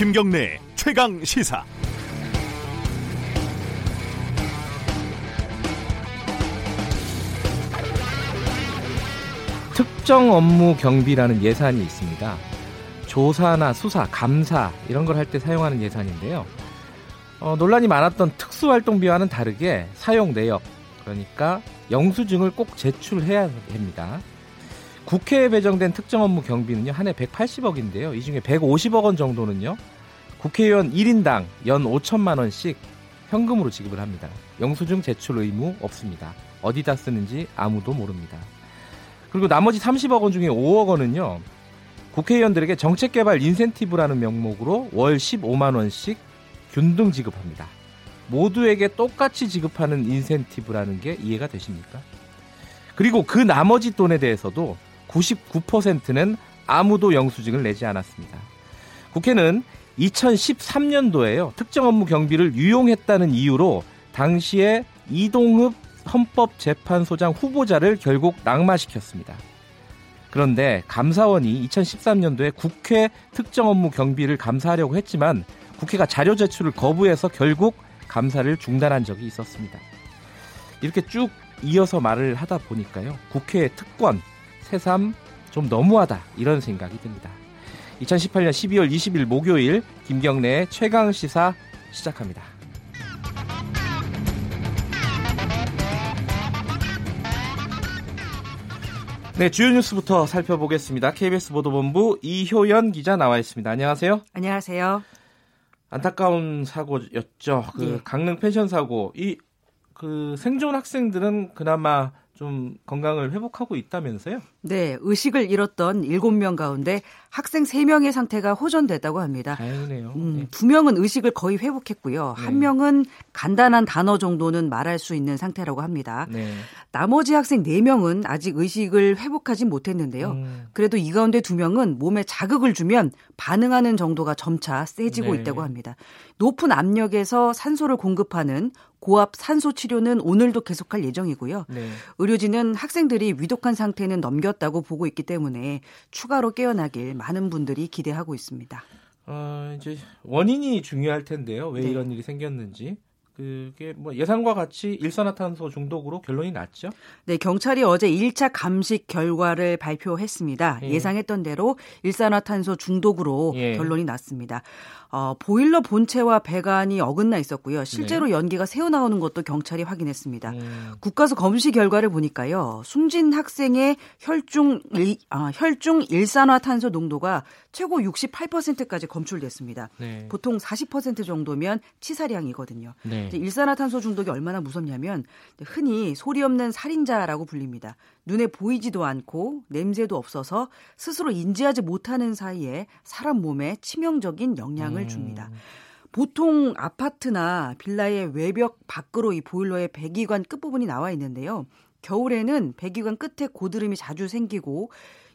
김경래 최강 시사. 특정 업무 경비라는 예산이 있습니다. 조사나 수사, 감사 이런 걸 할 때 사용하는 예산인데요. 어, 논란이 많았던 특수활동비와는 다르게 사용 내역, 그러니까 영수증을 꼭 제출해야 합니다. 국회에 배정된 특정 업무 경비는요, 한 해 180억인데요. 이 중에 150억 원 정도는요, 국회의원 1인당 연 5천만 원씩 현금으로 지급을 합니다. 영수증 제출 의무 없습니다. 어디다 쓰는지 아무도 모릅니다. 그리고 나머지 30억 원 중에 5억 원은요, 국회의원들에게 정책개발 인센티브라는 명목으로 월 15만 원씩 균등 지급합니다. 모두에게 똑같이 지급하는 인센티브라는 게 이해가 되십니까? 그리고 그 나머지 돈에 대해서도 99%는 아무도 영수증을 내지 않았습니다. 국회는 2013년도에요. 특정 업무 경비를 유용했다는 이유로 당시에 이동흡 헌법재판소장 후보자를 결국 낙마시켰습니다. 그런데 감사원이 2013년도에 국회 특정 업무 경비를 감사하려고 했지만 국회가 자료 제출을 거부해서 결국 감사를 중단한 적이 있었습니다. 이렇게 쭉 이어서 말을 하다 보니까요. 국회의 특권, 새삼 좀 너무하다 이런 생각이 듭니다. 2018년 12월 20일 목요일 김경래의 최강 시사 시작합니다. 네, 주요 뉴스부터 살펴보겠습니다. KBS 보도본부 이효연 기자 나와 있습니다. 안녕하세요. 안녕하세요. 안타까운 사고였죠. 그 예. 강릉 펜션 사고. 이 그 생존 학생들은 그나마 좀 건강을 회복하고 있다면서요? 네, 의식을 잃었던 7명 가운데 학생 3명의 상태가 호전됐다고 합니다. 다행이네요. 음, 네. 2명은 의식을 거의 회복했고요. 네. 1명은 간단한 단어 정도는 말할 수 있는 상태라고 합니다. 네. 나머지 학생 4명은 아직 의식을 회복하지 못했는데요. 음. 그래도 이 가운데 2명은 몸에 자극을 주면 반응하는 정도가 점차 세지고 네. 있다고 합니다. 높은 압력에서 산소를 공급하는 고압 산소 치료는 오늘도 계속할 예정이고요. 네. 의료진은 학생들이 위독한 상태는 넘 겼다고 보고 있기 때문에 추가로 깨어나길 많은 분들이 기대하고 있습니다. 어, 이제 원인이 중요할 텐데요. 왜 네. 이런 일이 생겼는지. 그게 뭐 예상과 같이 일산화탄소 중독으로 결론이 났죠? 네, 경찰이 어제 1차 감식 결과를 발표했습니다. 예. 상했던 대로 일산화탄소 중독으로 예. 결론이 났습니다. 어, 보일러 본체와 배관이 어긋나 있었고요. 실제로 네. 연기가 새어나오는 것도 경찰이 확인했습니다. 음. 국가서 검시 결과를 보니까요. 숨진 학생의 혈중 일, 아, 혈중 일산화탄소 농도가 최고 68%까지 검출됐습니다. 네. 보통 40% 정도면 치사량이거든요. 네. 일산화탄소 중독이 얼마나 무섭냐면 흔히 소리 없는 살인자라고 불립니다. 눈에 보이지도 않고 냄새도 없어서 스스로 인지하지 못하는 사이에 사람 몸에 치명적인 영향을 음. 줍니다. 보통 아파트나 빌라의 외벽 밖으로 이 보일러의 배기관 끝부분이 나와 있는데요. 겨울에는 배기관 끝에 고드름이 자주 생기고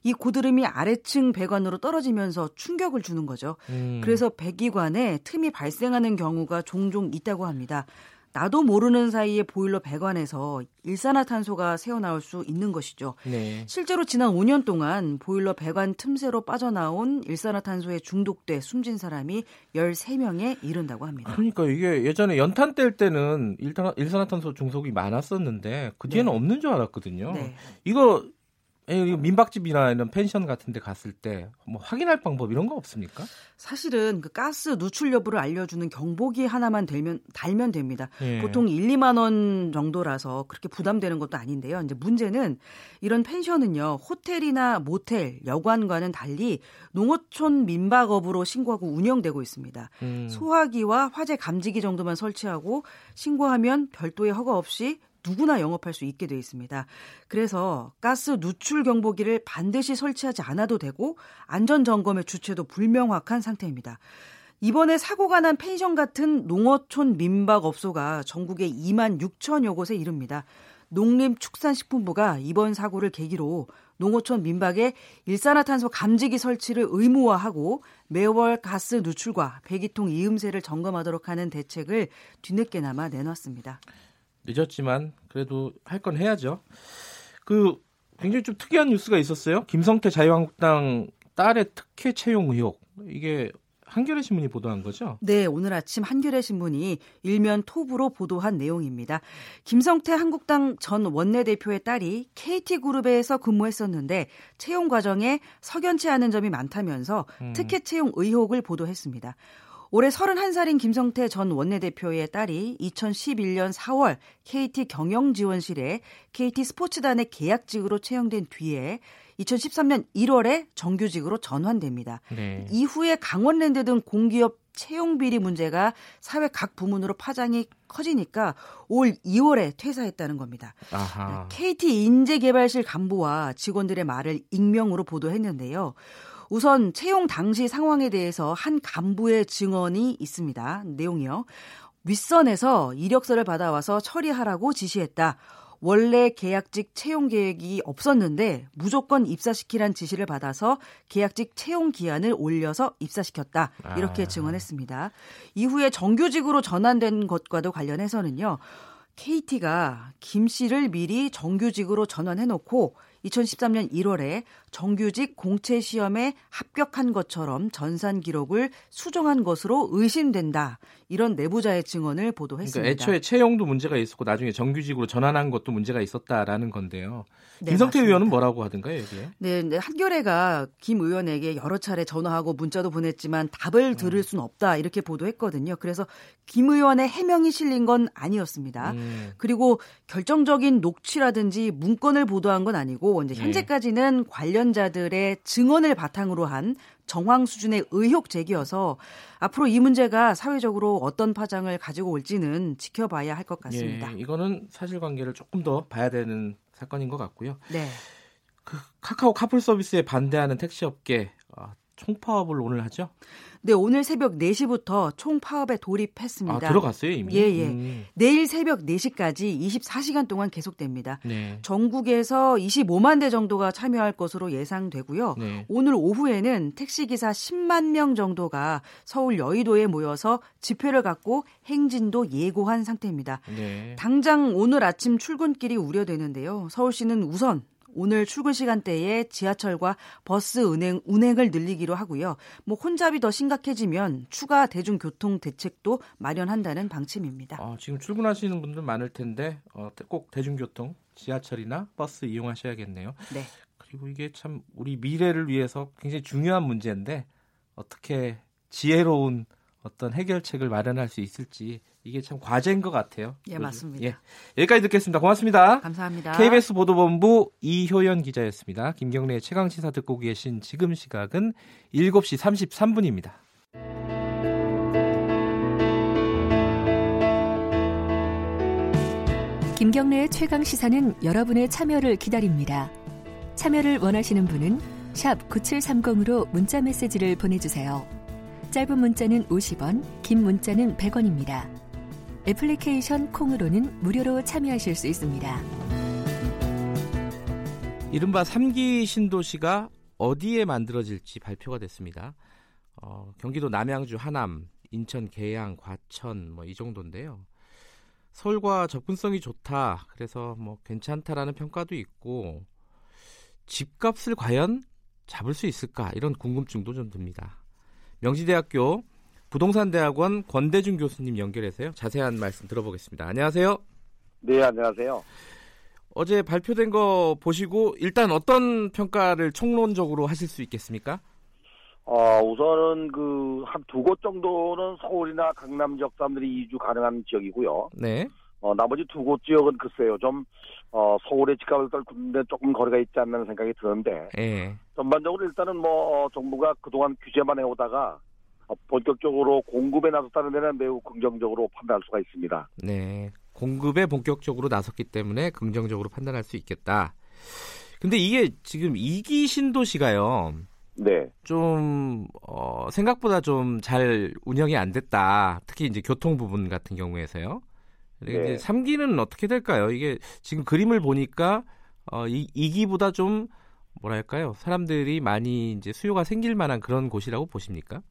이 고드름이 아래층 배관으로 떨어지면서 충격을 주는 거죠. 음. 그래서 배기관에 틈이 발생하는 경우가 종종 있다고 합니다. 나도 모르는 사이에 보일러 배관에서 일산화탄소가 새어나올 수 있는 것이죠. 네. 실제로 지난 5년 동안 보일러 배관 틈새로 빠져나온 일산화탄소에 중독돼 숨진 사람이 13명에 이른다고 합니다. 그러니까 이게 예전에 연탄 뗄 때는 일산화탄소 중독이 많았었는데 그 뒤에는 네. 없는 줄 알았거든요. 네. 이거 민박집이나 이런 펜션 같은 데 갔을 때 뭐 확인할 방법 이런 거 없습니까? 사실은 그 가스 누출 여부를 알려주는 경보기 하나만 달면, 달면 됩니다. 예. 보통 1, 2만 원 정도라서 그렇게 부담되는 것도 아닌데요. 이제 문제는 이런 펜션은요, 호텔이나 모텔, 여관과는 달리 농어촌 민박업으로 신고하고 운영되고 있습니다. 음. 소화기와 화재 감지기 정도만 설치하고 신고하면 별도의 허가 없이 누구나 영업할 수 있게 되어 있습니다. 그래서 가스 누출 경보기를 반드시 설치하지 않아도 되고 안전 점검의 주체도 불명확한 상태입니다. 이번에 사고가 난 펜션 같은 농어촌 민박업소가 전국에 2만 6천여 곳에 이릅니다. 농림축산식품부가 이번 사고를 계기로 농어촌 민박에 일산화탄소 감지기 설치를 의무화하고 매월 가스 누출과 배기통 이음새를 점검하도록 하는 대책을 뒤늦게나마 내놨습니다. 늦었지만 그래도 할 건 해야죠. 그 굉장히 좀 특이한 뉴스가 있었어요. 김성태 자유한국당 딸의 특혜 채용 의혹. 이게 한겨레 신문이 보도한 거죠? 네, 오늘 아침 한겨레 신문이 일면 톱으로 보도한 내용입니다. 김성태 한국당 전 원내대표의 딸이 KT그룹에서 근무했었는데 채용 과정에 석연치 않은 점이 많다면서 음. 특혜 채용 의혹을 보도했습니다. 올해 31살인 김성태 전 원내대표의 딸이 2011년 4월 KT 경영지원실에 KT 스포츠단의 계약직으로 채용된 뒤에 2013년 1월에 정규직으로 전환됩니다. 네. 이후에 강원랜드 등 공기업 채용 비리 문제가 사회 각 부문으로 파장이 커지니까 올 2월에 퇴사했다는 겁니다. 아하. KT 인재개발실 간부와 직원들의 말을 익명으로 보도했는데요. 우선 채용 당시 상황에 대해서 한 간부의 증언이 있습니다. 내용이요. 윗선에서 이력서를 받아와서 처리하라고 지시했다. 원래 계약직 채용 계획이 없었는데 무조건 입사시키란 지시를 받아서 계약직 채용 기한을 올려서 입사시켰다. 이렇게 아. 증언했습니다. 이후에 정규직으로 전환된 것과도 관련해서는요. KT가 김 씨를 미리 정규직으로 전환해놓고 2013년 1월에 정규직 공채 시험에 합격한 것처럼 전산 기록을 수정한 것으로 의심된다. 이런 내부자의 증언을 보도했습니다. 그러니까 애초에 채용도 문제가 있었고 나중에 정규직으로 전환한 것도 문제가 있었다라는 건데요. 네, 김성태 맞습니다. 의원은 뭐라고 하던가요, 여기에? 네, 네, 한겨레가 김 의원에게 여러 차례 전화하고 문자도 보냈지만 답을 들을 음. 수는 없다 이렇게 보도했거든요. 그래서 김 의원의 해명이 실린 건 아니었습니다. 음. 그리고 결정적인 녹취라든지 문건을 보도한 건 아니고 이제 네. 현재까지는 네. 관련자들의 증언을 바탕으로 한 정황 수준의 의혹 제기여서 앞으로 이 문제가 사회적으로 어떤 파장을 가지고 올지는 지켜봐야 할 것 같습니다. 예, 이거는 사실관계를 조금 더 봐야 되는 사건인 것 같고요. 네. 그 카카오 카풀 서비스에 반대하는 택시업계 아, 총파업을 오늘 하죠? 네, 오늘 새벽 4시부터 총파업에 돌입했습니다. 아, 들어갔어요, 이미? 예, 예. 음. 내일 새벽 4시까지 24시간 동안 계속됩니다. 네. 전국에서 25만 대 정도가 참여할 것으로 예상되고요. 네. 오늘 오후에는 택시기사 10만 명 정도가 서울 여의도에 모여서 집회를 갖고 행진도 예고한 상태입니다. 네. 당장 오늘 아침 출근길이 우려되는데요. 서울시는 우선 오늘 출근 시간대에 지하철과 버스 운행, 운행을 늘리기로 하고요. 뭐 혼잡이 더 심각해지면 추가 대중교통 대책도 마련한다는 방침입니다. 아, 지금 출근하시는 분들 많을 텐데 어, 꼭 대중교통, 지하철이나 버스 이용하셔야겠네요. 네. 그리고 이게 참 우리 미래를 위해서 굉장히 중요한 문제인데 어떻게 지혜로운 어떤 해결책을 마련할 수 있을지 이게 참 과제인 것 같아요. 예, 맞습니다. 예. 여기까지 듣겠습니다. 고맙습니다. 감사합니다. KBS 보도본부 이효연 기자였습니다. 김경래의 최강 시사 듣고 계신 지금 시각은 7시 33분입니다. 김경래의 최강 시사는 여러분의 참여를 기다립니다. 참여를 원하시는 분은 9730으로 문자 메시지를 보내 주세요. 짧은 문자는 50원, 긴 문자는 100원입니다. 애플리케이션 콩으로는 무료로 참여하실 수 있습니다. 이른바 3기 신도시가 어디에 만들어질지 발표가 됐습니다. 어, 경기도 남양주, 하남, 인천, 계양, 과천 뭐 이 정도인데요. 서울과 접근성이 좋다. 그래서 뭐 괜찮다라는 평가도 있고 집값을 과연 잡을 수 있을까 이런 궁금증도 좀 듭니다. 명지대학교 부동산대학원 권대중 교수님 연결해서요. 자세한 말씀 들어보겠습니다. 안녕하세요. 네, 안녕하세요. 어제 발표된 거 보시고 일단 어떤 평가를 총론적으로 하실 수 있겠습니까? 어, 우선은 그 한 두 곳 정도는 서울이나 강남 지역 사람들이 이주 가능한 지역이고요. 네. 어, 나머지 두 곳 지역은 글쎄요, 좀, 어, 서울의 집값을 떨 군데 조금 거리가 있지 않는 생각이 드는데, 네. 전반적으로 일단은 뭐, 어, 정부가 그동안 규제만 해오다가, 어, 본격적으로 공급에 나섰다는 데는 매우 긍정적으로 판단할 수가 있습니다. 네. 공급에 본격적으로 나섰기 때문에 긍정적으로 판단할 수 있겠다. 근데 이게 지금 이기 신도시가요. 네. 좀, 어, 생각보다 좀 잘 운영이 안 됐다. 특히 이제 교통 부분 같은 경우에서요. 네. 3기는 어떻게 될까요? 이게 지금 그림을 보니까 어, 이, 2기보다 좀 뭐랄까요? 사람들이 많이 이제 수요가 생길 만한 그런 곳이라고 보십니까?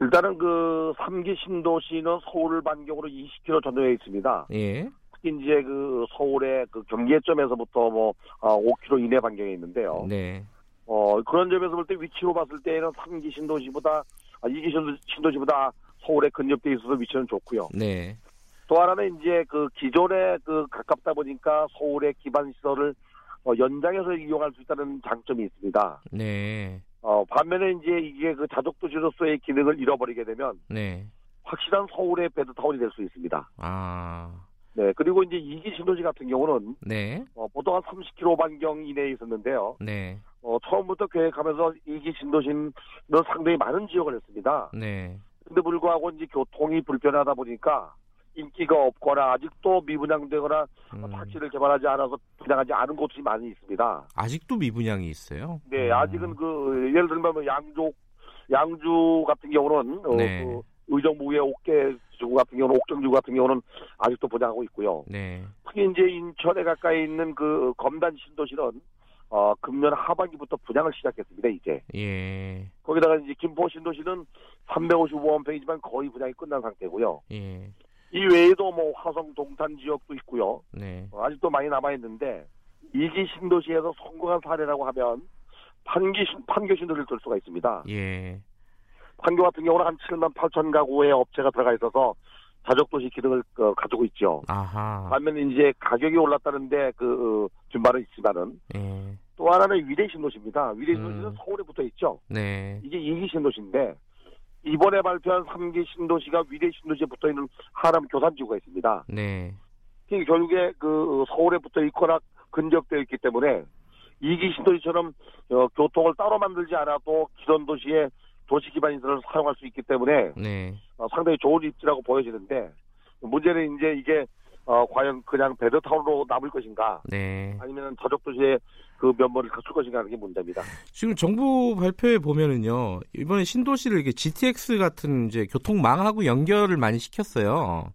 일단은 그 3기 신도시는 서울 반경으로 20km 전후에 있습니다. 예. 특히 이제 그 서울의 그 경계점에서부터 뭐 5km 어, 이내 반경에 있는데요. 네. 어, 그런 점에서 볼 때 위치로 봤을 때는 3기 신도시보다 아, 이기 신도시보다 서울에 근접돼 있어서 위치는 좋고요. 네. 또 하나는 이제 그 기존에 그 가깝다 보니까 서울의 기반 시설을 어, 연장해서 이용할 수 있다는 장점이 있습니다. 네. 어, 반면에 이제 이게 그 자족 도시로서의 기능을 잃어버리게 되면 네. 확실한 서울의 베드타운이 될 수 있습니다. 아. 네, 그리고 이제 이기 신도시 같은 경우는 네. 어, 보통 한 30km 반경 이내에 있었는데요. 네. 어, 처음부터 계획하면서 이기 신도시는 상당히 많은 지역을 했습니다. 네. 근데 불구하고 이제 교통이 불편하다 보니까 인기가 없거나 아직도 미분양되거나 음. 택시를 개발하지 않아서 분양하지 않은 곳이 많이 있습니다. 아직도 미분양이 있어요? 네, 음. 아직은 그 예를 들면 뭐 양주 양주 같은 경우는 어, 네. 어, 그 의정부의 옥계 지구 같은 경우는 옥정지구 같은 경우는 아직도 분양하고 있고요. 네. 특히 이제 인천에 가까이 있는 그 검단 신도시는 어, 금년 하반기부터 분양을 시작했습니다, 이제. 예. 거기다가 이제 김포 신도시는 355원 평이지만 거의 분양이 끝난 상태고요. 예. 이 외에도 뭐 화성 동탄 지역도 있고요. 네. 어, 아직도 많이 남아 있는데 이기 신도시에서 성공한 사례라고 하면 판기 판교 신도를 들 수가 있습니다. 예. 판교 같은 경우는 한 7만 8천 가구의 업체가 들어가 있어서 자족도시 기능을 어, 가지고 있죠. 아하. 반면에 이제 가격이 올랐다는데 그 어, 준말은 있지만은 예. 또 하나는 위례 신도시입니다. 위례 신도시는 음. 서울에 붙어 있죠. 네. 이게 이기 신도시인데 이번에 발표한 3기 신도시가 위례 신도시에 붙어 있는 하남 교산지구가 있습니다. 네. 결국에 그 서울에 붙어 있거나 근접되어 있기 때문에 2기 신도시처럼 어, 교통을 따로 만들지 않아도 기존 도시의 도시 기반 인사를 사용할 수 있기 때문에 네. 어, 상당히 좋은 입지라고 보여지는데 문제는 이제 이게 어, 과연 그냥 베드타운으로 남을 것인가? 네. 아니면 저적 도시의 그 면모를 갖출 것인가 하는 게 문제입니다. 지금 정부 발표에 보면은요 이번에 신도시를 이렇게 GTX 같은 이제 교통망하고 연결을 많이 시켰어요.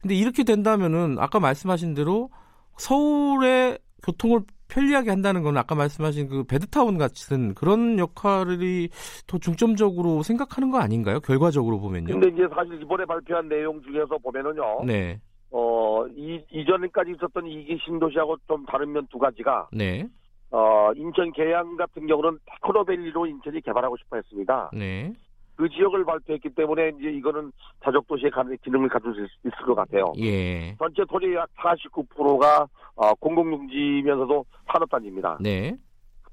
근데 이렇게 된다면은 아까 말씀하신 대로 서울의 교통을 편리하게 한다는 건 아까 말씀하신 그 베드타운 같은 그런 역할이 더 중점적으로 생각하는 거 아닌가요? 결과적으로 보면요. 근데 이제 사실 이번에 발표한 내용 중에서 보면은요. 네. 어, 이, 이전까지 있었던 이기 신도시하고 좀 다른 면 두 가지가. 네. 어, 인천 계양 같은 경우는 테크노밸리로 인천이 개발하고 싶어 했습니다. 네. 그 지역을 발표했기 때문에 이제 이거는 자족 도시의 기능을 가질 수 있을 것 같아요. 예. 전체 토지 약 49%가 어, 공공용지면서도 산업단지입니다. 네.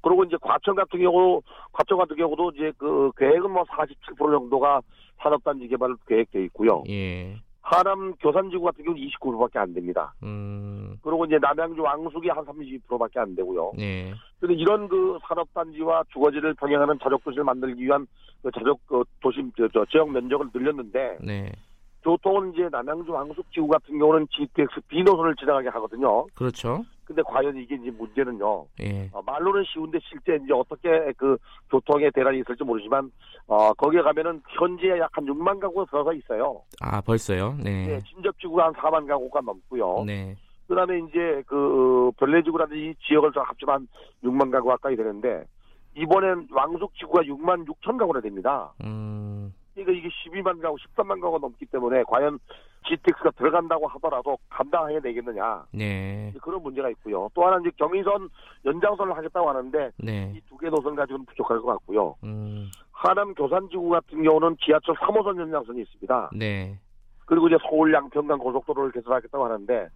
그리고 이제 과천 같은 경우, 과천 같은 경우도 이제 그 계획은 뭐 47% 정도가 산업단지 개발 계획되어 있고요. 예. 하남 교산지구 같은 경우는 29%밖에 안 됩니다. 음. 그리고 이제 남양주 왕숙이 한 32%밖에 안 되고요. 네. 그런데 이런 그 산업단지와 주거지를 병행하는 자족도시를 만들기 위한 그 자족 그 도심 저, 저 지역 면적을 늘렸는데 네. 교통은 이제 남양주 왕숙 지구 같은 경우는 GTX B 노선을 지나가게 하거든요. 그렇죠. 근데 과연 이게 이제 문제는요. 예. 어, 말로는 쉬운데 실제 이제 어떻게 그 교통의 대란이 있을지 모르지만 어 거기에 가면은 현재 약 한 6만 가구가 들어가 있어요. 아 벌써요? 네. 네 친접지구가 한 4만 가구가 넘고요. 네. 그다음에 이제 그 별내지구라는 이 지역을 합치면 6만 가구 가까이 되는데 이번엔 왕숙지구가 6만 6천 가구나 됩니다. 음. 그러니까 이게 12만 가구, 13만 가구가 넘기 때문에 과연 GTX가 들어간다고 하더라도 감당해내겠느냐. 네. 그런 문제가 있고요. 또 하나 이제 경의선 연장선을 하겠다고 하는데 네. 이두 개 노선 가지고는 부족할 것 같고요. 음. 하남 교산지구 같은 경우는 지하철 3호선 연장선이 있습니다. 네. 그리고 이제 서울 양평간 고속도로를 개설하겠다고 하는데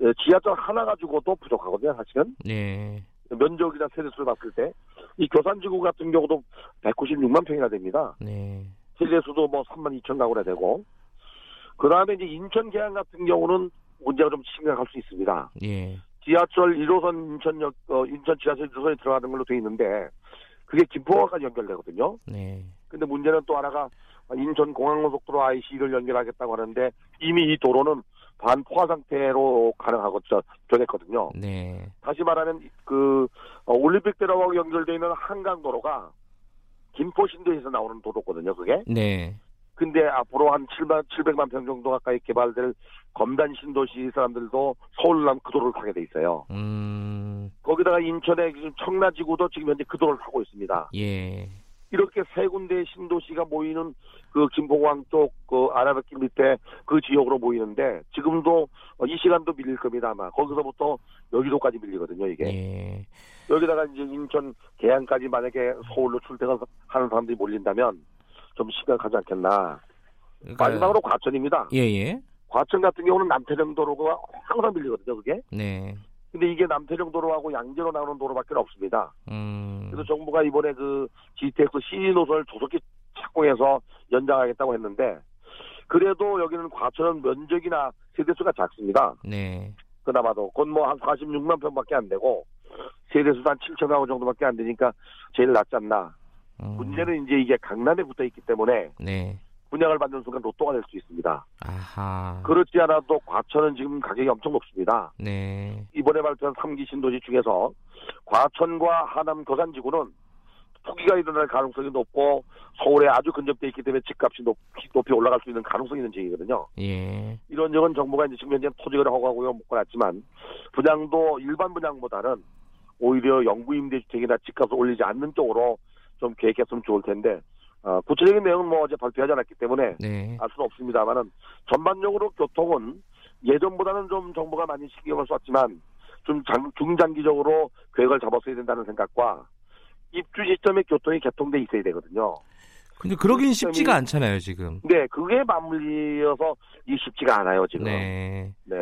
예, 지하철 하나 가지고도 부족하거든요, 사실은. 네. 면적이나 세대수를 봤을 때 이 교산지구 같은 경우도 196만 평이나 됩니다. 네. 세대수도 뭐 3만 2천 가구나 되고 그 다음에 이제 인천 계양 같은 경우는 문제가 좀 심각할 수 있습니다. 예. 지하철 1호선 인천역 어, 인천 지하철 1호선이 들어가는 걸로 돼 있는데 그게 김포까지 연결되거든요. 네. 근데 문제는 또 하나가 인천 공항고속도로 IC를 연결하겠다고 하는데 이미 이 도로는 반포화 상태로 가능하고 저 변했거든요. 네. 다시 말하면 그 어, 올림픽 대로하고 연결되어 있는 한강 도로가 김포 신도에서 나오는 도로거든요. 그게. 네. 근데 앞으로 한 7만 700만 평 정도 가까이 개발될 검단 신도시 사람들도 서울남 그 도로를 타게 돼 있어요. 음. 거기다가 인천의 청라지구도 지금 현재 그 도로를 타고 있습니다. 예. 이렇게 세 군데 신도시가 모이는 그 김포광 쪽그 아라뱃길 밑에 그 지역으로 모이는데 지금도 이 시간도 밀릴 겁니다 아마. 거기서부터 여기도까지 밀리거든요 이게. 예. 여기다가 이제 인천 계양까지 만약에 서울로 출퇴근하는 사람들이 몰린다면 좀 심각하지 않겠나. 그러니까... 마지막으로 과천입니다. 예예. 과천 같은 경우는 남태령 도로가 항상 밀리거든요 그게. 네 근데 이게 남태령 도로하고 양재로 나오는 도로밖에 없습니다. 음. 그래서 정부가 이번에 그 GTX C 노선을 조속히 착공해서 연장하겠다고 했는데 그래도 여기는 과천은 면적이나 세대수가 작습니다. 네. 그나마도 그건 뭐한 46만 평밖에 안 되고 세대수도 한 7천 가구 정도밖에 안 되니까 제일 낫지 않나. 음. 문제는 이제 이게 강남에 붙어 있기 때문에 네. 분양을 받는 순간 로또가 될 수 있습니다. 아하. 그렇지 않아도 과천은 지금 가격이 엄청 높습니다. 네. 이번에 발표한 3기 신도시 중에서 과천과 하남 거산지구는 투기가 일어날 가능성이 높고 서울에 아주 근접돼 있기 때문에 집값이 높이, 높이 올라갈 수 있는 가능성이 있는 지역이거든요. 예. 이런 적은 정부가 이제 지금 현재 토지거래 허가고요 묶어놨지만 분양도 일반 분양보다는 오히려 영구 임대주택이나 집값을 올리지 않는 쪽으로 좀 계획했으면 좋을 텐데 어, 구체적인 내용은 뭐 어제 발표하지 않았기 때문에 네. 알 수는 없습니다만은 전반적으로 교통은 예전보다는 좀 정부가 많이 신경을 썼지만 좀 장, 중장기적으로 계획을 잡았어야 된다는 생각과 입주 시점에 교통이 개통돼 있어야 되거든요. 근데 그러긴 쉽지가 않잖아요, 지금. 네, 그게 맞물려서 이 쉽지가 않아요, 지금. 네. 네.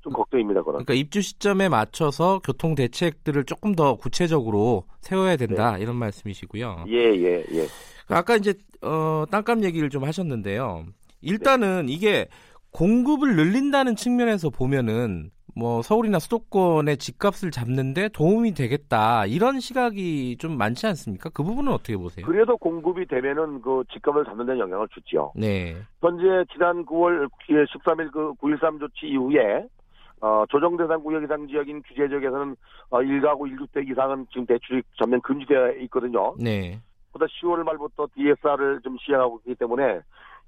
좀 걱정입니다, 그런. 그러니까 입주 시점에 맞춰서 교통 대책들을 조금 더 구체적으로 세워야 된다, 네. 이런 말씀이시고요. 예, 예, 예. 아까 이제 어, 땅값 얘기를 좀 하셨는데요. 일단은 네. 이게 공급을 늘린다는 측면에서 보면은 뭐 서울이나 수도권의 집값을 잡는데 도움이 되겠다 이런 시각이 좀 많지 않습니까? 그 부분은 어떻게 보세요? 그래도 공급이 되면은 그 집값을 잡는 데 영향을 주죠. 네. 현재 지난 9월 13일 그 9.13 조치 이후에 어, 조정대상 구역 이상 지역인 규제 지역에서는 어, 1가구 1주택 이상은 지금 대출이 전면 금지되어 있거든요. 네. 보다 10월 말부터 DSR을 좀 시행하고 있기 때문에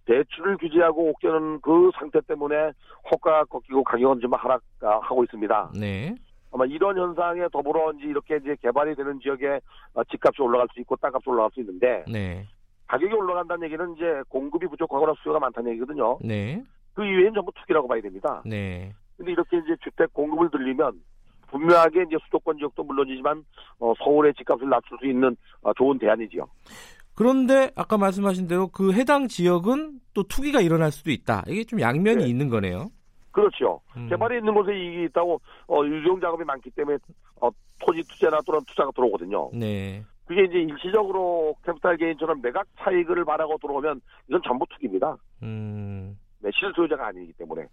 대출을 규제하고 옥죄는 그 상태 때문에 호가가 꺾이고 가격은 좀 하락하고 있습니다. 네. 아마 이런 현상에 더불어 이제 이렇게 이제 개발이 되는 지역에 집값이 올라갈 수 있고 땅값이 올라갈 수 있는데 네. 가격이 올라간다는 얘기는 이제 공급이 부족하거나 수요가 많다는 얘기거든요. 네. 그 이외에는 전부 투기라고 봐야 됩니다. 네. 근데 이렇게 이제 주택 공급을 늘리면 분명하게 이제 수도권 지역도 물론이지만 어, 서울의 집값을 낮출 수 있는 어, 좋은 대안이지요. 그런데 아까 말씀하신 대로 그 해당 지역은 또 투기가 일어날 수도 있다. 이게 좀 양면이 네. 있는 거네요. 그렇죠. 음. 개발이 있는 곳에 이익이 있다고 어, 유용 작업이 많기 때문에 어, 토지 투자나 또는 투자가 들어오거든요. 네. 그게 이제 일시적으로 capital gain처럼 매각 차익을 바라고 들어오면 이건 전부 투기입니다. 음. 네, 실소유자가 아니기 때문에.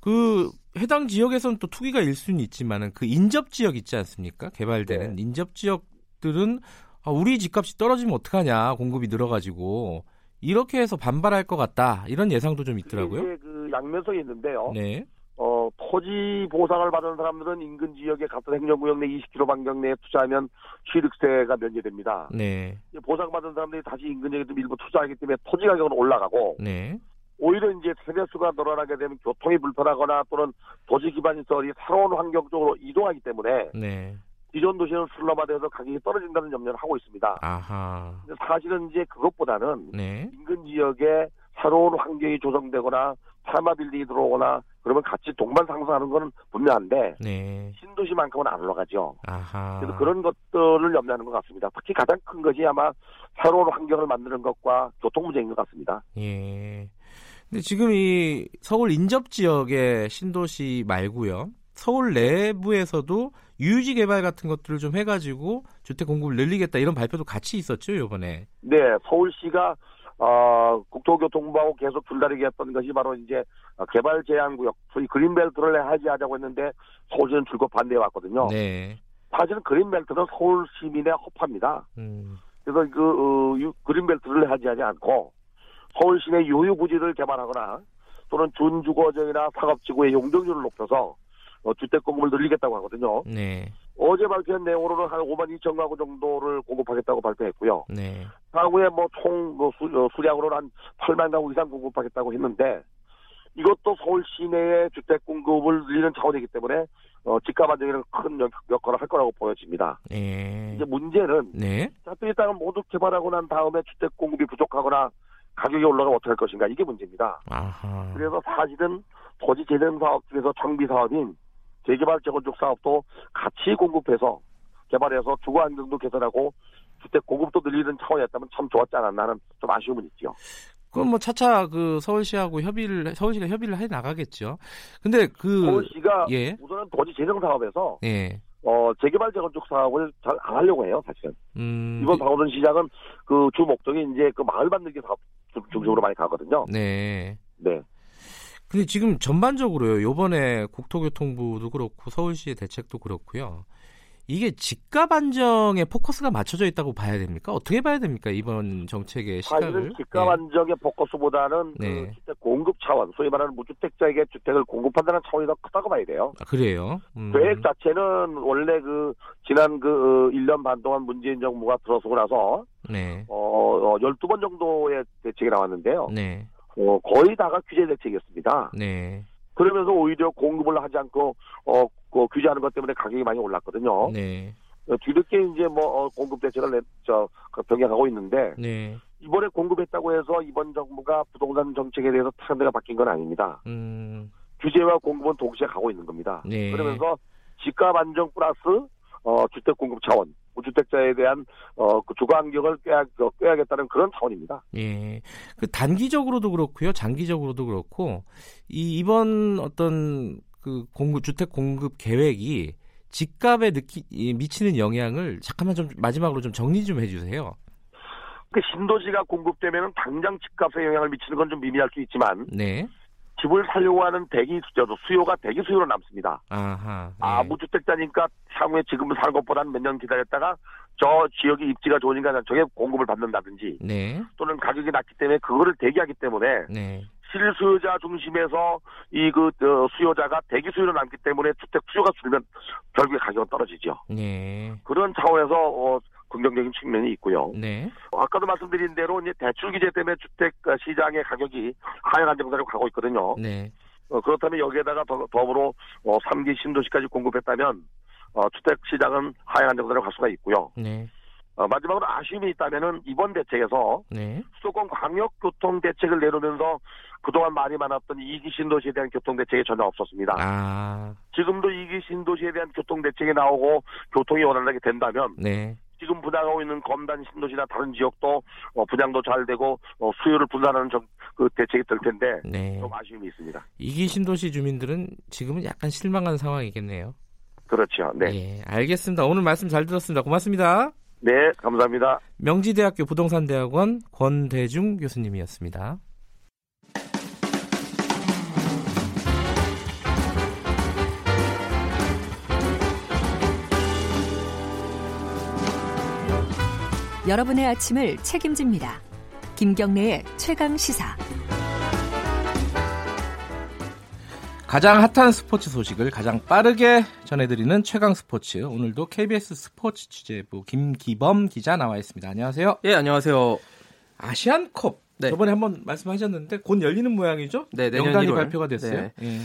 그 해당 지역에서는 또 투기가 일 수는 있지만은 그 인접 지역 있지 않습니까? 개발되는 네. 인접 지역들은 아, 우리 집값이 떨어지면 어떡하냐 공급이 늘어가지고 이렇게 해서 반발할 것 같다 이런 예상도 좀 있더라고요. 이게 그 양면성이 있는데요. 네. 어, 토지 보상을 받은 사람들은 인근 지역의 같은 행정구역 내 20km 반경 내에 투자하면 취득세가 면제됩니다. 네. 보상받은 사람들이 다시 인근 지역에 좀 일부 투자하기 때문에 토지 가격은 올라가고 네. 오히려 이제 세대수가 늘어나게 되면 교통이 불편하거나 또는 도시 기반 시설이 새로운 환경 쪽으로 이동하기 때문에 네. 기존 도시는 슬럼화돼서 가격이 떨어진다는 염려를 하고 있습니다. 아하. 사실은 이제 그것보다는 네. 인근 지역에 새로운 환경이 조성되거나 사마 빌딩이 들어오거나 그러면 같이 동반 상승하는 거는 분명한데 네. 신도시만큼은 안 올라가죠. 아하. 그래서 그런 것들을 염려하는 것 같습니다. 특히 가장 큰 것이 아마 새로운 환경을 만드는 것과 교통 문제인 것 같습니다. 예. 근데 지금 이 서울 인접 지역의 신도시 말고요. 서울 내부에서도 유지 개발 같은 것들을 좀 해가지고 주택 공급을 늘리겠다 이런 발표도 같이 있었죠 이번에. 네, 서울시가 어, 국토교통부하고 계속 줄다리기 했던 것이 바로 이제 개발 제한 구역, 소위 그린벨트를 해지하자고 했는데 서울시는 줄곧 반대해 왔거든요. 네. 사실은 그린벨트는 서울 시민의 허파입니다. 음. 그래서 그 어, 그린벨트를 해지하지 않고 서울 시내 유휴 부지를 개발하거나 또는 준주거지나 사업지구의 용적률을 높여서 어, 주택 공급을 늘리겠다고 하거든요. 네. 어제 발표한 내용으로는 한 5만 2천 가구 정도를 공급하겠다고 발표했고요. 네. 향후에 뭐총 뭐 수, 어, 수량으로는 한 8만 가구 이상 공급하겠다고 했는데 이것도 서울 시내의 주택 공급을 늘리는 차원이기 때문에 어, 집값 안정에는 큰 역할을 할 거라고 보여집니다. 예. 이제 문제는 네. 또 일단은 모두 개발하고 난 다음에 주택 공급이 부족하거나 가격이 올라가면 어떻게 할 것인가 이게 문제입니다. 아하. 그래서 사실은 토지 재생 사업 중에서 정비 사업인 재개발 재건축 사업도 같이 공급해서 개발해서 주거 안정도 개선하고 주택 공급도 늘리는 차원이었다면 참 좋았지 않았나 는 좀 아쉬움은 있죠. 그럼 뭐 차차 그 서울시하고 협의를 서울시가 협의를 해 나가겠죠. 근데 그 서울시가 예. 우선은 도시 재정 사업에서 예. 어 재개발 재건축 사업을 잘 안 하려고 해요, 사실은. 음, 이번 방어든 시장은 그 주 목적이 이제 그 마을 만들기 사업 중심으로 많이 가거든요. 네. 네. 근데 지금 전반적으로요. 요번에 국토교통부도 그렇고 서울시의 대책도 그렇고요. 이게 집값 안정에 포커스가 맞춰져 있다고 봐야 됩니까? 어떻게 봐야 됩니까? 이번 정책의 시각을. 사실은 집값 네. 안정의 포커스보다는 네. 그 주택 공급 차원, 소위 말하는 무주택자에게 주택을 공급한다는 차원이 더 크다고 봐야 돼요. 아, 그래요? 음. 계획 자체는 원래 그 지난 그 1년 어, 반 동안 문재인 정부가 들어서고 나서 네. 어, 12번 어, 정도의 대책이 나왔는데요. 네. 어, 거의 다가 규제 대책이었습니다. 네. 그러면서 오히려 공급을 하지 않고 어, 그 규제하는 것 때문에 가격이 많이 올랐거든요. 네. 어, 뒤늦게 이제 뭐 어, 공급 대책을 내, 저그 병행하고 있는데 네. 이번에 공급했다고 해서 이번 정부가 부동산 정책에 대해서 트렌드가 바뀐 건 아닙니다. 음. 규제와 공급은 동시에 가고 있는 겁니다. 네. 그러면서 집값 안정 플러스 어, 주택 공급 차원 무주택자에 대한 어, 그 주거 환경을 꾀야, 꾀야겠다는 그런 차원입니다. 예. 그 단기적으로도 그렇고요, 장기적으로도 그렇고 이 이번 어떤 그 공급 주택 공급 계획이 집값에 느끼, 미치는 영향을 잠깐만 좀 마지막으로 좀 정리 좀 해주세요. 그 신도시가 공급되면 당장 집값에 영향을 미치는 건 좀 미미할 수 있지만 네. 집을 살려고 하는 대기 수저도 수요가 대기 수요로 남습니다. 아하, 네. 아 무주택자니까 향후에 지금 사는 것보다는 몇 년 기다렸다가 저 지역의 입지가 좋으니까 저게 공급을 받는다든지 네. 또는 가격이 낮기 때문에 그거를 대기하기 때문에 네. 실수요자 중심에서 이그 어, 수요자가 대기 수요로 남기 때문에 주택 수요가 줄면 결국에 가격은 떨어지죠. 네. 그런 차원에서 어, 긍정적인 측면이 있고요. 네. 아까도 말씀드린 대로 이제 대출 규제 때문에 주택 시장의 가격이 하향 안정세로 가고 있거든요. 네. 어, 그렇다면 여기에다가 더, 더불어 어, 3기 신도시까지 공급했다면 어, 주택 시장은 하향 안정세로 갈 수가 있고요. 네. 어, 마지막으로 아쉬움이 있다면은 이번 대책에서 네. 수도권 광역 교통 대책을 내놓으면서 그동안 많이 많았던 이기 신도시에 대한 교통 대책이 전혀 없었습니다. 아. 지금도 이기 신도시에 대한 교통 대책이 나오고 교통이 원활하게 된다면 네. 지금 분양하고 있는 검단 신도시나 다른 지역도 어, 분양도 잘 되고 어, 수요를 분산하는 정, 그 대책이 될 텐데 네. 좀 아쉬움이 있습니다. 이기 신도시 주민들은 지금은 약간 실망한 상황이겠네요. 그렇죠. 네. 예, 알겠습니다. 오늘 말씀 잘 들었습니다. 고맙습니다. 네, 감사합니다. 명지대학교 부동산대학원 권대중 교수님이었습니다. 여러분의 아침을 책임집니다. 김경래의 최강 시사. 가장 핫한 스포츠 소식을 가장 빠르게 전해드리는 최강 스포츠. 오늘도 KBS 스포츠 취재부 김기범 기자 나와 있습니다. 안녕하세요. 예, 안녕하세요. 아시안컵. 네. 저번에 한번 말씀하셨는데 곧 열리는 모양이죠? 네, 내년 명단이 1월. 발표가 됐어요. 네. 예.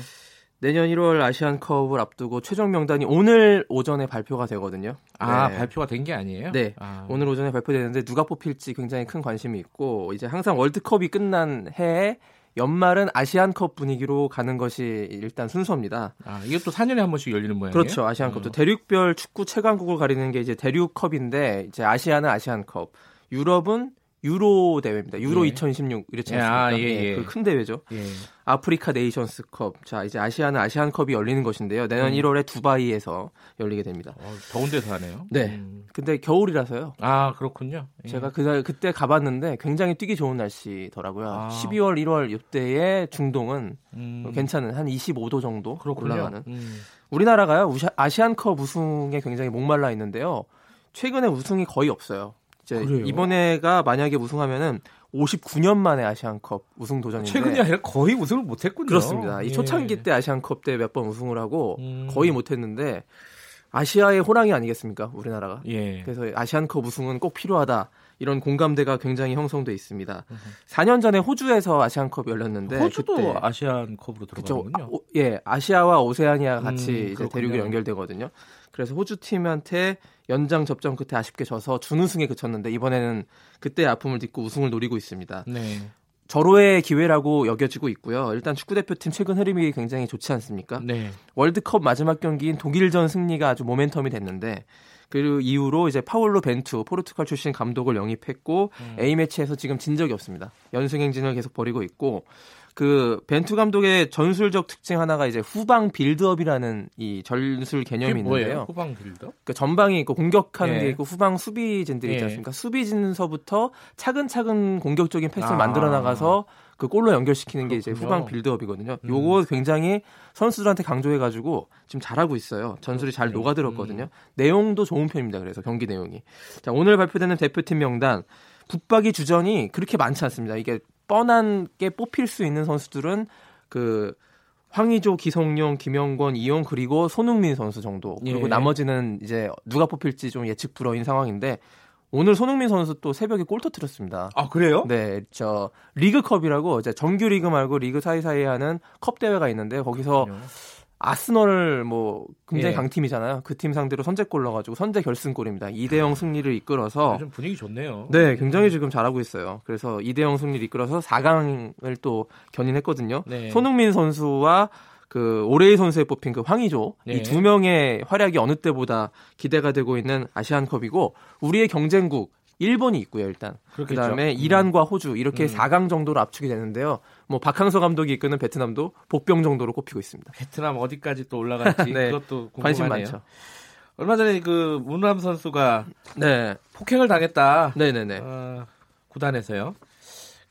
내년 1월 아시안컵을 앞두고 최종 명단이 오늘 오전에 발표가 되거든요. 아, 네. 발표가 된 게 아니에요? 네. 아. 오늘 오전에 발표되는데 누가 뽑힐지 굉장히 큰 관심이 있고 이제 항상 월드컵이 끝난 해에 연말은 아시안컵 분위기로 가는 것이 일단 순서입니다. 아, 이것도 4년에 한 번씩 열리는 모양이에요? 그렇죠. 아시안컵도 음. 대륙별 축구 최강국을 가리는 게 이제 대륙컵인데 이제 아시아는 아시안컵, 유럽은 유로 대회입니다. 유로 예. 2016 이렇지 예, 않습니까? 아, 예, 예. 그 큰 대회죠. 예. 아프리카 네이션스컵. 자, 이제 아시아는 아시안컵이 열리는 것인데요. 내년 음. 1월에 두바이에서 열리게 됩니다. 어, 더운 데서 하네요. 네. 음. 근데 겨울이라서요. 아, 그렇군요. 예. 제가 그 그때 가봤는데 굉장히 뛰기 좋은 날씨더라고요. 아. 12월, 1월 이때의 중동은 음. 괜찮은 한 25도 정도 그렇군요. 올라가는. 음. 우리나라가요. 아시안컵 우승에 굉장히 목말라 있는데요. 최근에 우승이 거의 없어요. 이제 그래요? 이번에가 만약에 우승하면은 59년 만에 아시안컵 우승 도전인데 최근이 아니라 거의 우승을 못했군요. 그렇습니다. 이 예. 초창기 때 아시안컵 때 몇 번 우승을 하고 음. 거의 못했는데 아시아의 호랑이 아니겠습니까 우리나라가. 예. 그래서 아시안컵 우승은 꼭 필요하다 이런 공감대가 굉장히 형성돼 있습니다. 4년 전에 호주에서 아시안컵이 열렸는데 호주도 아시안컵으로 들어가는군요. 아, 예, 아시아와 오세아니아가 같이 음, 이제 대륙이 연결되거든요. 그래서 호주 팀한테 연장 접전 끝에 아쉽게 져서 준우승에 그쳤는데 이번에는 그때 아픔을 딛고 우승을 노리고 있습니다. 네. 절호의 기회라고 여겨지고 있고요. 일단 축구 대표팀 최근 흐름이 굉장히 좋지 않습니까? 네. 월드컵 마지막 경기인 독일전 승리가 아주 모멘텀이 됐는데 그 이후로 이제 파울로 벤투 포르투갈 출신 감독을 영입했고 음. A 매치에서 지금 진 적이 없습니다. 연승 행진을 계속 벌이고 있고 그 벤투 감독의 전술적 특징 하나가 이제 후방 build-up이라는 이 전술 개념이 있는데요. 후방 빌드업? 그 전방이 있고 공격하는 예. 게 있고 후방 수비진들이 있지 예. 않습니까? 수비진서부터 차근차근 공격적인 패스를 아. 만들어 나가서 그 골로 연결시키는 그렇군요. 게 이제 후방 빌드업이거든요. 음. 요거 굉장히 선수들한테 강조해가지고 지금 잘하고 있어요. 전술이 잘 녹아들었거든요. 음. 내용도 좋은 편입니다. 그래서 경기 내용이. 자 오늘 발표되는 대표팀 명단 붙박이 주전이 그렇게 많지 않습니다. 이게 뻔한 게 뽑힐 수 있는 선수들은 그 황의조, 기성용, 김영권, 이용 그리고 손흥민 선수 정도. 그리고 예. 나머지는 이제 누가 뽑힐지 좀 예측 불허인 상황인데 오늘 손흥민 선수 또 새벽에 골 터트렸습니다. 아 그래요? 네, 저 리그컵이라고 이제 정규 리그 말고 리그 사이사이에 하는 컵 대회가 있는데 거기서 그렇군요. 아스널 뭐 굉장히 예. 강팀이잖아요. 그 팀 상대로 선제골 넣어가지고 선제 결승골입니다. 2대0 승리를 이끌어서 좀 분위기 좋네요. 네, 굉장히 지금 잘하고 있어요. 그래서 2대0 승리를 이끌어서 4강을 또 견인했거든요. 네. 손흥민 선수와 그 오레이 선수에 뽑힌 그 황의조 네. 이두 명의 활약이 어느 때보다 기대가 되고 있는 아시안컵이고 우리의 경쟁국 일본이 있고요, 일단. 그렇겠죠. 그다음에 음. 이란과 호주 이렇게 음. 4강 정도로 압축이 되는데요. 뭐 박항서 감독이 이끄는 베트남도 복병 정도로 꼽히고 있습니다. 베트남 어디까지 또 올라갈지 네. 그것도 궁금하네요. 관심 많죠. 얼마 전에 그 문람 선수가 네. 폭행을 당했다. 네네네. 어, 구단에서요.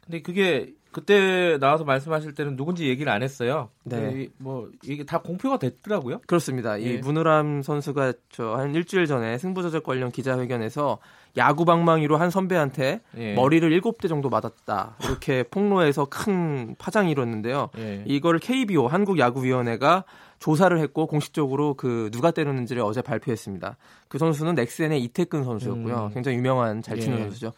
근데 그게 그때 나와서 말씀하실 때는 누군지 얘기를 안 했어요. 네. 뭐 이게 다 공표가 됐더라고요. 그렇습니다. 예. 이 문우람 선수가 저 한 일주일 전에 승부조작 관련 기자회견에서 야구 방망이로 한 선배한테 예. 머리를 일곱 대 정도 맞았다. 이렇게 폭로해서 큰 파장이 일었는데요. 예. 이걸 KBO 한국야구위원회가 조사를 했고 공식적으로 그 누가 때렸는지를 어제 발표했습니다. 그 선수는 넥센의 이태근 선수였고요. 음. 굉장히 유명한 잘 치는 예. 선수죠.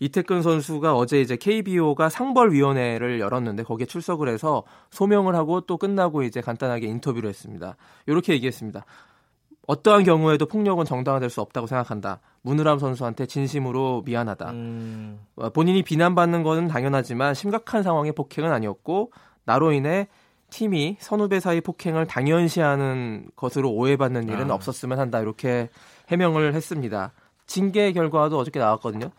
이태근 선수가 어제 이제 KBO가 상벌위원회를 열었는데 거기에 출석을 해서 소명을 하고 또 끝나고 이제 간단하게 인터뷰를 했습니다. 이렇게 얘기했습니다. 어떠한 경우에도 폭력은 정당화될 수 없다고 생각한다. 문우람 선수한테 진심으로 미안하다. 음. 어, 본인이 비난받는 것은 당연하지만 심각한 상황의 폭행은 아니었고 나로 인해 팀이 선후배 사이 폭행을 당연시하는 것으로 오해받는 일은 아. 없었으면 한다. 이렇게 해명을 했습니다. 징계 결과도 어저께 나왔거든요.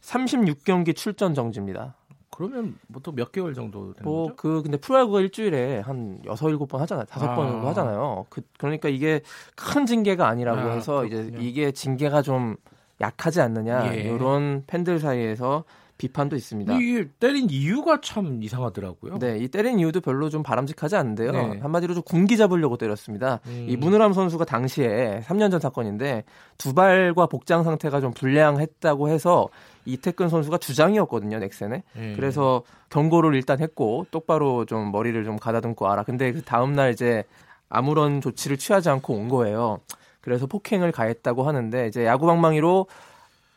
36경기 출전 정지입니다. 그러면 보통 몇 개월 정도 되는 뭐, 거죠? 그 근데 프로야구가 일주일에 한 여섯 일곱 번 하잖아요. 다섯 아. 번 정도 하잖아요. 그 그러니까 이게 큰 징계가 아니라고 아, 해서 그렇군요. 이제 이게 징계가 좀 약하지 않느냐 예. 이런 팬들 사이에서 비판도 있습니다. 이게 때린 이유가 참 이상하더라고요. 네, 이 때린 이유도 별로 좀 바람직하지 않은데요. 네. 한마디로 좀 군기 잡으려고 때렸습니다. 음. 이 문우람 선수가 당시에 3년 전 사건인데 두 발과 복장 상태가 좀 불량했다고 해서 이태근 선수가 주장이었거든요, 넥센에. 음. 그래서 경고를 일단 했고 똑바로 좀 머리를 좀 가다듬고 알아. 근데 그 다음 날 이제 아무런 조치를 취하지 않고 온 거예요. 그래서 폭행을 가했다고 하는데 이제 야구 방망이로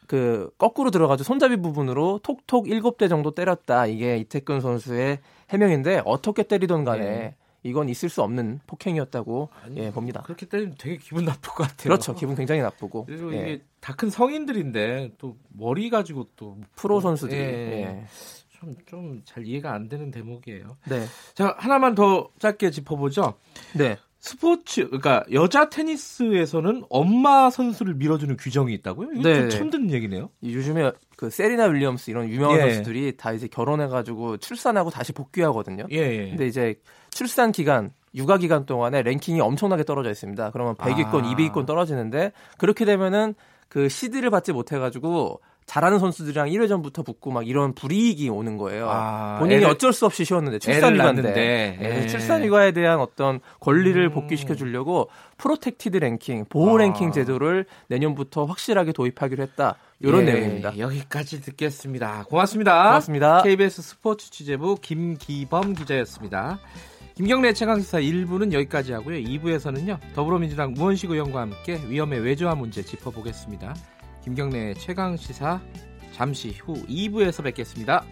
그 거꾸로 들어가지고 손잡이 부분으로 톡톡 일곱 대 정도 때렸다. 이게 이태근 선수의 해명인데 어떻게 때리던 간에 네. 이건 있을 수 없는 폭행이었다고 아니, 예, 봅니다. 그렇게 때리면 되게 기분 나쁠 것 같아요. 그렇죠. 기분 굉장히 나쁘고. 그리고 예. 이게 다 큰 성인들인데 또 머리 가지고 또 프로 선수들이 예. 예. 좀좀 잘 이해가 안 되는 대목이에요. 네. 자 하나만 더 짧게 짚어보죠. 네. 스포츠 그러니까 여자 테니스에서는 엄마 선수를 밀어주는 규정이 있다고요? 이거 네. 처음 듣는 얘기네요. 요즘에 그 세리나 윌리엄스 이런 유명한 예. 선수들이 다 이제 결혼해가지고 출산하고 다시 복귀하거든요. 예, 예. 근데 이제 출산 기간 육아 기간 동안에 랭킹이 엄청나게 떨어져 있습니다. 그러면 100위권, 아. 200위권 떨어지는데 그렇게 되면은 그 시드를 받지 못해가지고 잘하는 선수들이랑 1회전부터 붙고 막 이런 불이익이 오는 거예요. 아, 본인이 애를, 어쩔 수 없이 쉬었는데 출산휴가인데 예. 출산휴가에 대한 어떤 권리를 음. 복귀시켜 주려고 protected ranking 보호 아. 랭킹 제도를 내년부터 확실하게 도입하기로 했다. 이런 예, 내용입니다. 여기까지 듣겠습니다. 고맙습니다. 고맙습니다. KBS 스포츠 취재부 김기범 기자였습니다. 김경래 최강시사 1부는 여기까지 하고요. 2부에서는요. 더불어민주당 우원식 의원과 함께 위험의 외주화 문제 짚어보겠습니다. 김경래 최강 시사 잠시 후 2부에서 뵙겠습니다.